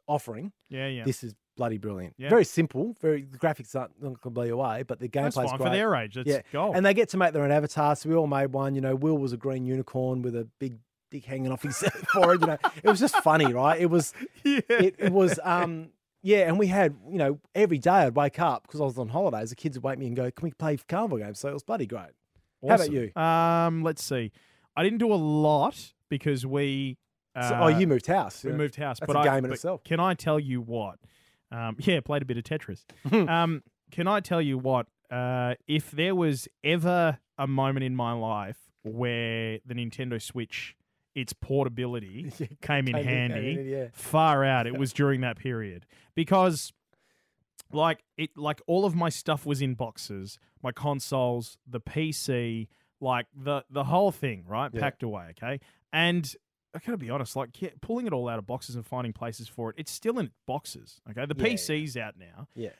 offering. Yeah, yeah. This is bloody brilliant. Yeah. Very simple. Very the graphics aren't not going to blow you away, but the That's gameplay's fine great. for their age. That's Yeah, gold. And they get to make their own avatars. So we all made one. You know, Will was a green unicorn with a big dick hanging off his forehead. You know, it was just funny, right? It was, yeah. it, it was, um, yeah. And we had, you know, every day I'd wake up because I was on holidays. The kids would wake me and go, "Can we play carnival games?" So it was bloody great. How about you? Um, let's see. I didn't do a lot because we. Uh, So- oh, you moved house. We yeah. moved house, That's but a I, game in but itself. Can I tell you what? Um, yeah, played a bit of Tetris. um, can I tell you what? Uh, if there was ever a moment in my life where the Nintendo Switch, its portability, came in Came in handy, handy, yeah. far out, it was during that period because, like it, like all of my stuff was in boxes, my consoles, the PC, like the the whole thing, right, Yeah. packed away. Okay, and I gotta be honest, like yeah, pulling it all out of boxes and finding places for it, it's still in boxes. Okay, the Yeah, yeah. PC's out now. Yeah.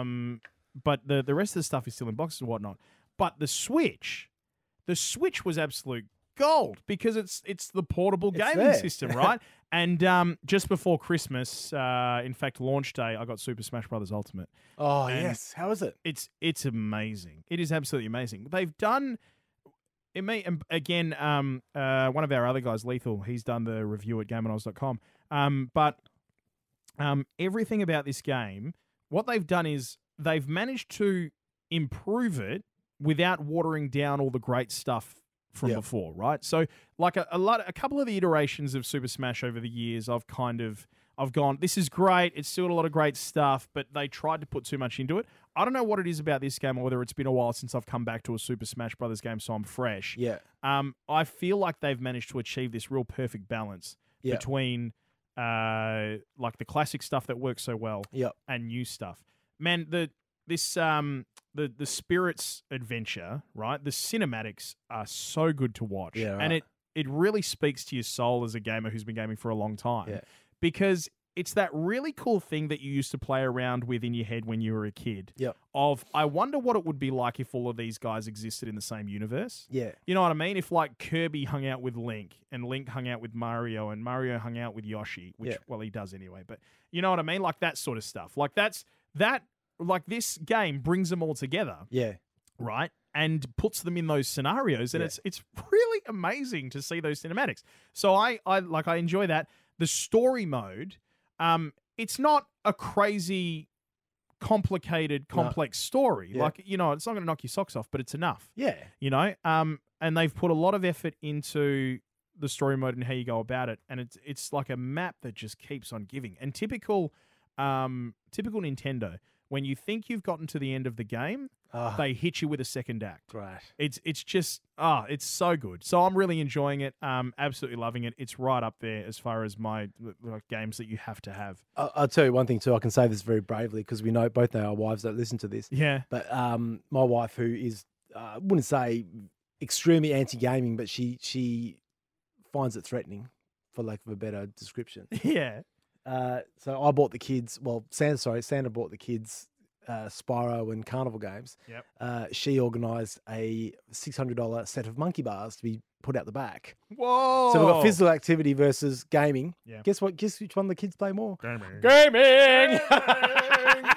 Um, but the the rest of the stuff is still in boxes and whatnot. But the Switch, the Switch was absolute gold because it's it's the portable It's gaming there. system, right? and um, just before Christmas, uh, in fact, launch day, I got Super Smash Brothers Ultimate. Oh And- yes. How is it? It's it's amazing. It is absolutely amazing. They've done. It may and again. Um, uh, one of our other guys, Lethal, he's done the review at GameOnOz.com. Um, but um, everything about this game, what they've done is they've managed to improve it without watering down all the great stuff from Yeah. before, right? So, like a, a lot, a couple of the iterations of Super Smash over the years, I've kind of, I've gone, this is great. It's still a lot of great stuff, but they tried to put too much into it. I don't know what it is about this game, or whether it's been a while since I've come back to a Super Smash Brothers game, so I'm fresh. Yeah. Um, I feel like they've managed to achieve this real perfect balance Yeah. between, uh, like the classic stuff that works so well Yep. and new stuff. Man, the this um the the spirits adventure, right? The cinematics are so good to watch, Yeah, and it it really speaks to your soul as a gamer who's been gaming for a long time. Yeah. Because it's that really cool thing that you used to play around with in your head when you were a kid. Yep. Of I wonder what it would be like if all of these guys existed in the same universe. Yeah. You know what I mean? If like Kirby hung out with Link and Link hung out with Mario and Mario hung out with Yoshi, which Yeah. well he does anyway, but you know what I mean? Like that sort of stuff. Like that's that like this game brings them all together, Yeah. right? And puts them in those scenarios and Yeah. it's it's really amazing to see those cinematics. So I I like I enjoy that. The story mode um it's not a crazy complicated, complex story. Yeah. Like you know, it's not going to knock your socks off, but it's enough. Yeah. You know, um, and they've put a lot of effort into the story mode and how you go about it, and it's it's like a map that just keeps on giving. And typical, um, typical Nintendo. When you think you've gotten to the end of the game, Oh, they hit you with a second act. great. It's it's just ah, it's so good. So I'm really enjoying it. Um, absolutely loving it. It's right up there as far as my like, games that you have to have. I'll, I'll tell you one thing too. I can say this very bravely because we know both know our wives that listen to this. Yeah. But um, my wife, who is, uh, I wouldn't say extremely anti-gaming, but she she finds it threatening, for lack of a better description. Yeah. Uh, so I bought the kids. Well, Sandra, sorry, Sandra bought the kids uh, Spyro and Carnival games. Yep. Uh, she organised a six hundred dollar set of monkey bars to be put out the back. Whoa. So we've got physical activity versus gaming. Yeah. Guess what? Guess which one the kids play more? Gaming. Gaming.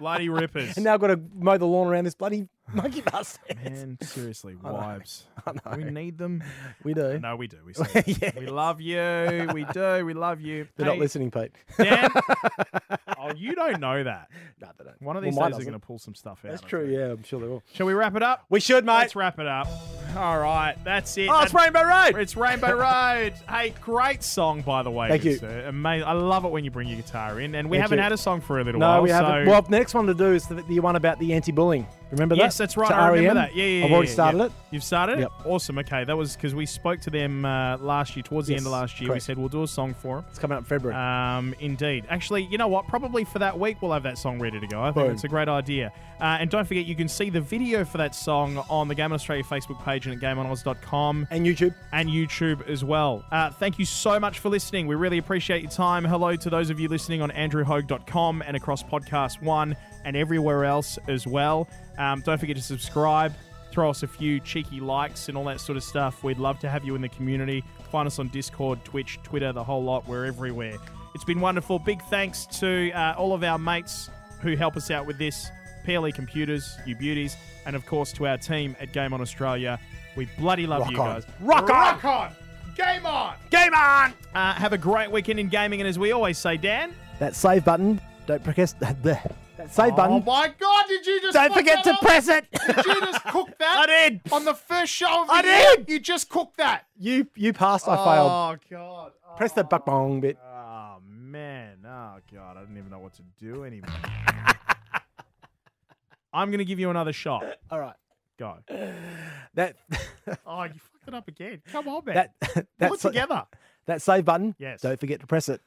Bloody rippers. and now I've got to mow the lawn around this bloody monkey bar stand. Man, seriously, I know. wives. I know. We need them. We do. No, we do. We, say that. Yeah. we love you. We do. We love you. They're Hey, not listening, Pete. Dan. you don't know that. no, they don't. One of Well, these mine days they're doesn't. going to pull some stuff out. That's I true. think. Yeah, I'm sure they will. Shall we wrap it up? We should, mate. Let's wrap it up. All right, that's it. Oh, it's That- Rainbow Road. It's Rainbow Road. Hey, great song, by the way. Thank good you. sir. Uh, Amazing. I love it when you bring your guitar in, and we Thank haven't you. had a song for a little No, while. we haven't. so- Well, the next one to do is the, the one about the anti-bullying. Remember that? yes, that's right. To I remember REM. that. Yeah, yeah. I've already yeah, started yeah. it. You've started Yep. it. Awesome. Okay, that was because we spoke to them uh, last year, towards the end of last year. correct. We said we'll do a song for them. It's coming out in February. Um, indeed. Actually, you know what? Probably for that week, we'll have that song ready to go. I think it's a great idea. Uh, and don't forget, you can see the video for that song on the Game on Australia Facebook page and at GameOnOz.com and YouTube. and YouTube as well. Uh, thank you so much for listening. We really appreciate your time. Hello to those of you listening on AndrewHogue.com and across Podcast One and everywhere else as well. Um, don't forget to subscribe. Throw us a few cheeky likes and all that sort of stuff. We'd love to have you in the community. Find us on Discord, Twitch, Twitter, the whole lot. We're everywhere. It's been wonderful. Big thanks to uh, all of our mates who help us out with this. PLE Computers, you beauties, and of course to our team at Game On Australia. We bloody love Rock you on. guys. Rock on. Rock on! Game on! Game on! Uh, have a great weekend in gaming, and as we always say, Dan. That save button. Don't press that. That save Oh button. Oh my God! Did you just Don't forget that to up? press it. Did you just cook that? I did. on the first show of the I year. did. You just cooked that. You you passed. I failed. Oh God! Press the buck oh, bong bit. Oh man! Oh God! I don't even know what to do anymore. I'm gonna give you another shot. All right. Go. That Oh, you fucked it up again. Come on, man. that Pull that it together. that save button. Yes. Don't forget to press it.